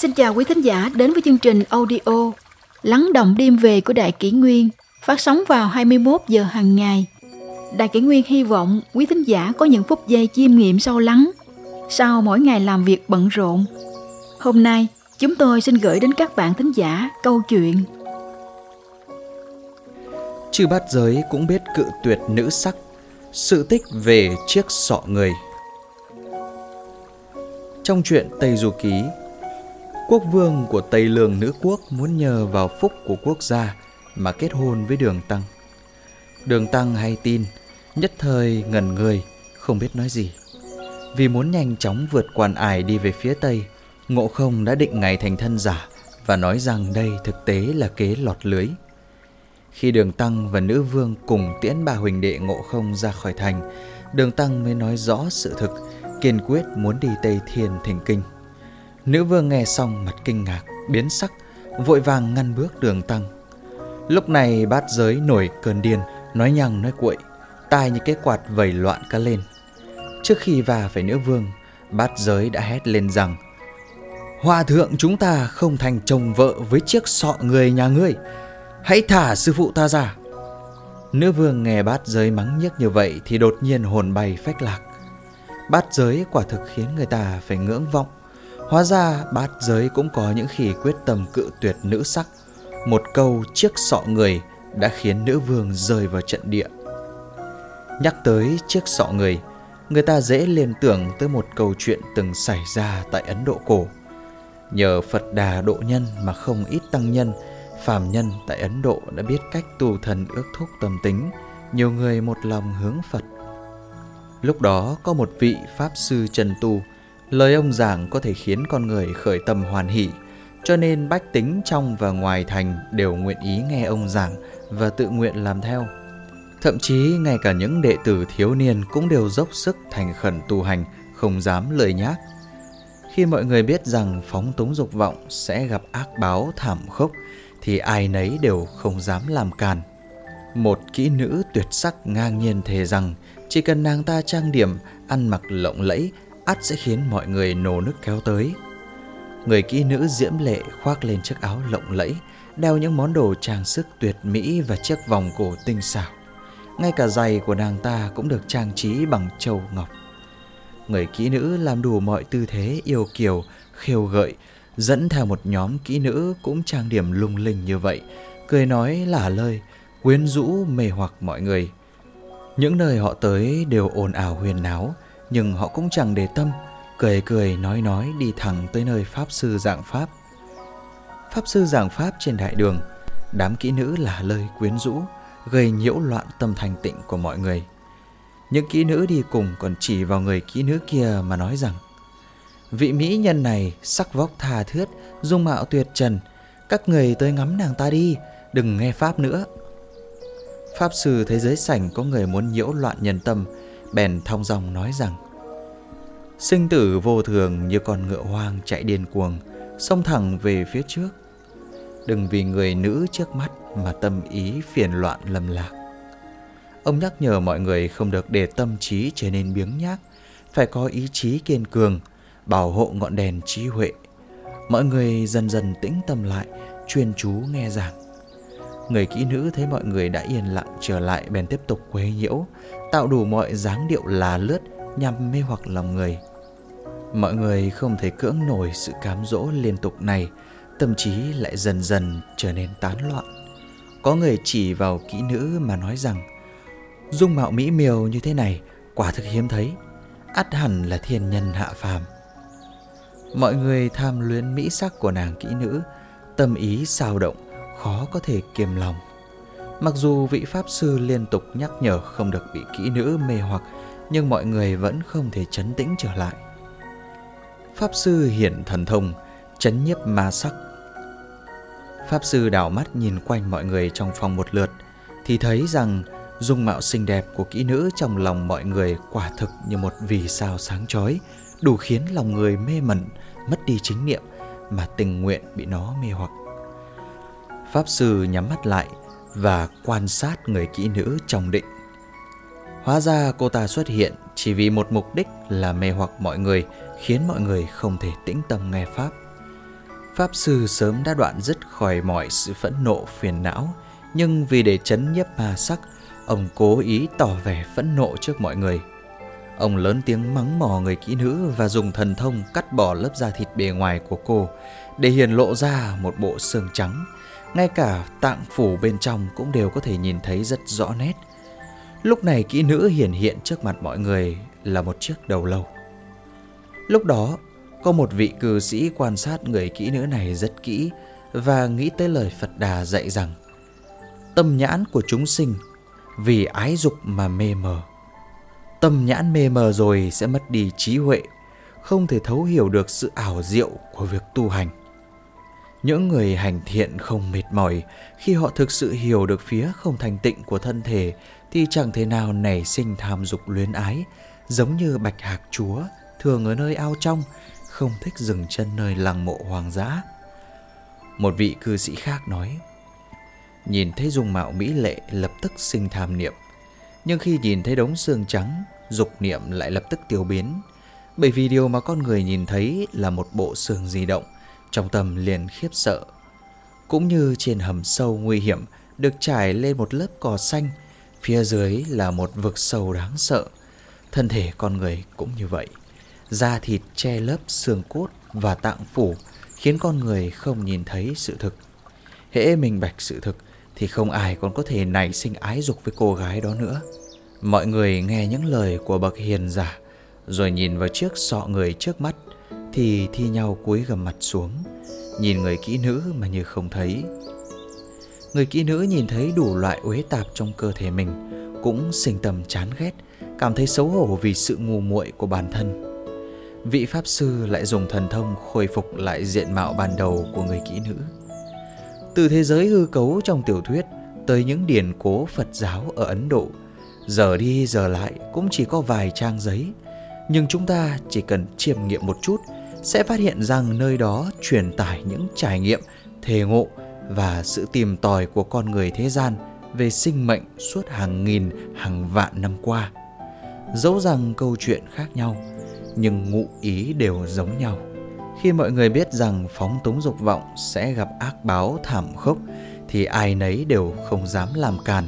Xin chào quý thính giả đến với chương trình audio Lắng động đêm về của Đại Kỷ Nguyên phát sóng vào 21 giờ hàng ngày. Đại Kỷ Nguyên hy vọng quý thính giả có những phút giây chiêm nghiệm sâu lắng sau mỗi ngày làm việc bận rộn. Hôm nay, chúng tôi xin gửi đến các bạn thính giả câu chuyện Chư bát giới cũng biết cự tuyệt nữ sắc Sự tích về chiếc sọ người Trong chuyện Tây Du Ký Quốc vương của Tây Lương nữ quốc muốn nhờ vào phúc của quốc gia mà kết hôn với đường tăng. Đường tăng hay tin, nhất thời ngẩn người, không biết nói gì. Vì muốn nhanh chóng vượt quan ải đi về phía Tây, Ngộ không đã định ngày thành thân giả và nói rằng đây thực tế là kế lọt lưới. Khi đường tăng và nữ vương cùng tiễn bà huỳnh đệ ngộ không ra khỏi thành, đường tăng mới nói rõ sự thực, kiên quyết muốn đi Tây Thiên thỉnh kinh. Nữ vương nghe xong mặt kinh ngạc, biến sắc, vội vàng ngăn bước đường tăng. Lúc này bát giới nổi cơn điên, nói nhằng nói cuội, tai như cái quạt vẩy loạn cả lên. Trước khi va phải nữ vương, bát giới đã hét lên rằng Hòa thượng chúng ta không thành chồng vợ với chiếc sọ người nhà ngươi Hãy thả sư phụ ta ra Nữ vương nghe bát giới mắng nhiếc như vậy Thì đột nhiên hồn bay phách lạc Bát giới quả thực khiến người ta phải ngưỡng vọng Hóa ra bát giới cũng có những khi quyết tâm cự tuyệt nữ sắc. Một câu chiếc sọ người đã khiến nữ vương rơi vào trận địa. Nhắc tới chiếc sọ người Người ta dễ liên tưởng tới một câu chuyện từng xảy ra tại Ấn Độ cổ. Nhờ Phật Đà độ nhân mà không ít tăng nhân, phàm nhân tại Ấn Độ đã biết cách tu thần ước thúc tâm tính, nhiều người một lòng hướng Phật. Lúc đó có một vị Pháp Sư Trần Tu, lời ông giảng có thể khiến con người khởi tâm hoàn hỷ, cho nên bách tính trong và ngoài thành đều nguyện ý nghe ông giảng và tự nguyện làm theo. Thậm chí ngay cả những đệ tử thiếu niên cũng đều dốc sức thành khẩn tu hành, không dám lời nhác khi mọi người biết rằng phóng túng dục vọng sẽ gặp ác báo thảm khốc thì ai nấy đều không dám làm càn. Một kỹ nữ tuyệt sắc ngang nhiên thề rằng chỉ cần nàng ta trang điểm, ăn mặc lộng lẫy, ắt sẽ khiến mọi người nổ nước kéo tới. Người kỹ nữ diễm lệ khoác lên chiếc áo lộng lẫy, đeo những món đồ trang sức tuyệt mỹ và chiếc vòng cổ tinh xảo. Ngay cả giày của nàng ta cũng được trang trí bằng châu ngọc. Người kỹ nữ làm đủ mọi tư thế yêu kiều, khiêu gợi, dẫn theo một nhóm kỹ nữ cũng trang điểm lung linh như vậy, cười nói lả lời, quyến rũ mê hoặc mọi người. Những nơi họ tới đều ồn ào huyền náo, nhưng họ cũng chẳng để tâm, cười cười nói nói đi thẳng tới nơi Pháp Sư giảng Pháp. Pháp Sư giảng Pháp trên đại đường, đám kỹ nữ là lời quyến rũ, gây nhiễu loạn tâm thanh tịnh của mọi người. Những kỹ nữ đi cùng còn chỉ vào người kỹ nữ kia mà nói rằng Vị mỹ nhân này sắc vóc tha thướt, dung mạo tuyệt trần Các người tới ngắm nàng ta đi, đừng nghe Pháp nữa Pháp sư thế giới sảnh có người muốn nhiễu loạn nhân tâm Bèn thong dong nói rằng Sinh tử vô thường như con ngựa hoang chạy điên cuồng Xông thẳng về phía trước Đừng vì người nữ trước mắt mà tâm ý phiền loạn lầm lạc Ông nhắc nhở mọi người không được để tâm trí trở nên biếng nhác, phải có ý chí kiên cường, bảo hộ ngọn đèn trí huệ. Mọi người dần dần tĩnh tâm lại, chuyên chú nghe giảng. Người kỹ nữ thấy mọi người đã yên lặng trở lại bèn tiếp tục quấy nhiễu, tạo đủ mọi dáng điệu là lướt nhằm mê hoặc lòng người. Mọi người không thể cưỡng nổi sự cám dỗ liên tục này, tâm trí lại dần dần trở nên tán loạn. Có người chỉ vào kỹ nữ mà nói rằng Dung mạo mỹ miều như thế này quả thực hiếm thấy, ắt hẳn là thiên nhân hạ phàm. Mọi người tham luyến mỹ sắc của nàng kỹ nữ, tâm ý sao động, khó có thể kiềm lòng. Mặc dù vị pháp sư liên tục nhắc nhở không được bị kỹ nữ mê hoặc, nhưng mọi người vẫn không thể chấn tĩnh trở lại. Pháp sư hiển thần thông, chấn nhiếp ma sắc. Pháp sư đảo mắt nhìn quanh mọi người trong phòng một lượt, thì thấy rằng Dung mạo xinh đẹp của kỹ nữ trong lòng mọi người quả thực như một vì sao sáng chói, đủ khiến lòng người mê mẩn, mất đi chính niệm mà tình nguyện bị nó mê hoặc. Pháp sư nhắm mắt lại và quan sát người kỹ nữ trong định. Hóa ra cô ta xuất hiện chỉ vì một mục đích là mê hoặc mọi người, khiến mọi người không thể tĩnh tâm nghe Pháp. Pháp sư sớm đã đoạn dứt khỏi mọi sự phẫn nộ phiền não, nhưng vì để chấn nhiếp ma sắc, ông cố ý tỏ vẻ phẫn nộ trước mọi người. Ông lớn tiếng mắng mò người kỹ nữ và dùng thần thông cắt bỏ lớp da thịt bề ngoài của cô để hiển lộ ra một bộ xương trắng. Ngay cả tạng phủ bên trong cũng đều có thể nhìn thấy rất rõ nét. Lúc này kỹ nữ hiển hiện trước mặt mọi người là một chiếc đầu lâu. Lúc đó, có một vị cư sĩ quan sát người kỹ nữ này rất kỹ và nghĩ tới lời Phật Đà dạy rằng tâm nhãn của chúng sinh vì ái dục mà mê mờ. Tâm nhãn mê mờ rồi sẽ mất đi trí huệ, không thể thấu hiểu được sự ảo diệu của việc tu hành. Những người hành thiện không mệt mỏi khi họ thực sự hiểu được phía không thành tịnh của thân thể thì chẳng thể nào nảy sinh tham dục luyến ái, giống như bạch hạc chúa thường ở nơi ao trong, không thích dừng chân nơi lăng mộ hoàng dã. Một vị cư sĩ khác nói, nhìn thấy dung mạo mỹ lệ lập tức sinh tham niệm, nhưng khi nhìn thấy đống xương trắng, dục niệm lại lập tức tiêu biến, bởi vì điều mà con người nhìn thấy là một bộ xương di động, trong tâm liền khiếp sợ. Cũng như trên hầm sâu nguy hiểm được trải lên một lớp cỏ xanh, phía dưới là một vực sâu đáng sợ. Thân thể con người cũng như vậy. Da thịt che lớp xương cốt và tạng phủ khiến con người không nhìn thấy sự thực. Hễ minh bạch sự thực thì không ai còn có thể nảy sinh ái dục với cô gái đó nữa. Mọi người nghe những lời của bậc hiền giả rồi nhìn vào chiếc sọ người trước mắt thì thi nhau cúi gầm mặt xuống, nhìn người kỹ nữ mà như không thấy. Người kỹ nữ nhìn thấy đủ loại uế tạp trong cơ thể mình cũng sinh tầm chán ghét, cảm thấy xấu hổ vì sự ngu muội của bản thân. Vị pháp sư lại dùng thần thông khôi phục lại diện mạo ban đầu của người kỹ nữ. Từ thế giới hư cấu trong tiểu thuyết tới những điển cố Phật giáo ở Ấn Độ, giờ đi giờ lại cũng chỉ có vài trang giấy, nhưng chúng ta chỉ cần chiêm nghiệm một chút sẽ phát hiện rằng nơi đó truyền tải những trải nghiệm, thề ngộ và sự tìm tòi của con người thế gian về sinh mệnh suốt hàng nghìn, hàng vạn năm qua. Dẫu rằng câu chuyện khác nhau, nhưng ngụ ý đều giống nhau. Khi mọi người biết rằng phóng túng dục vọng sẽ gặp ác báo thảm khốc thì ai nấy đều không dám làm càn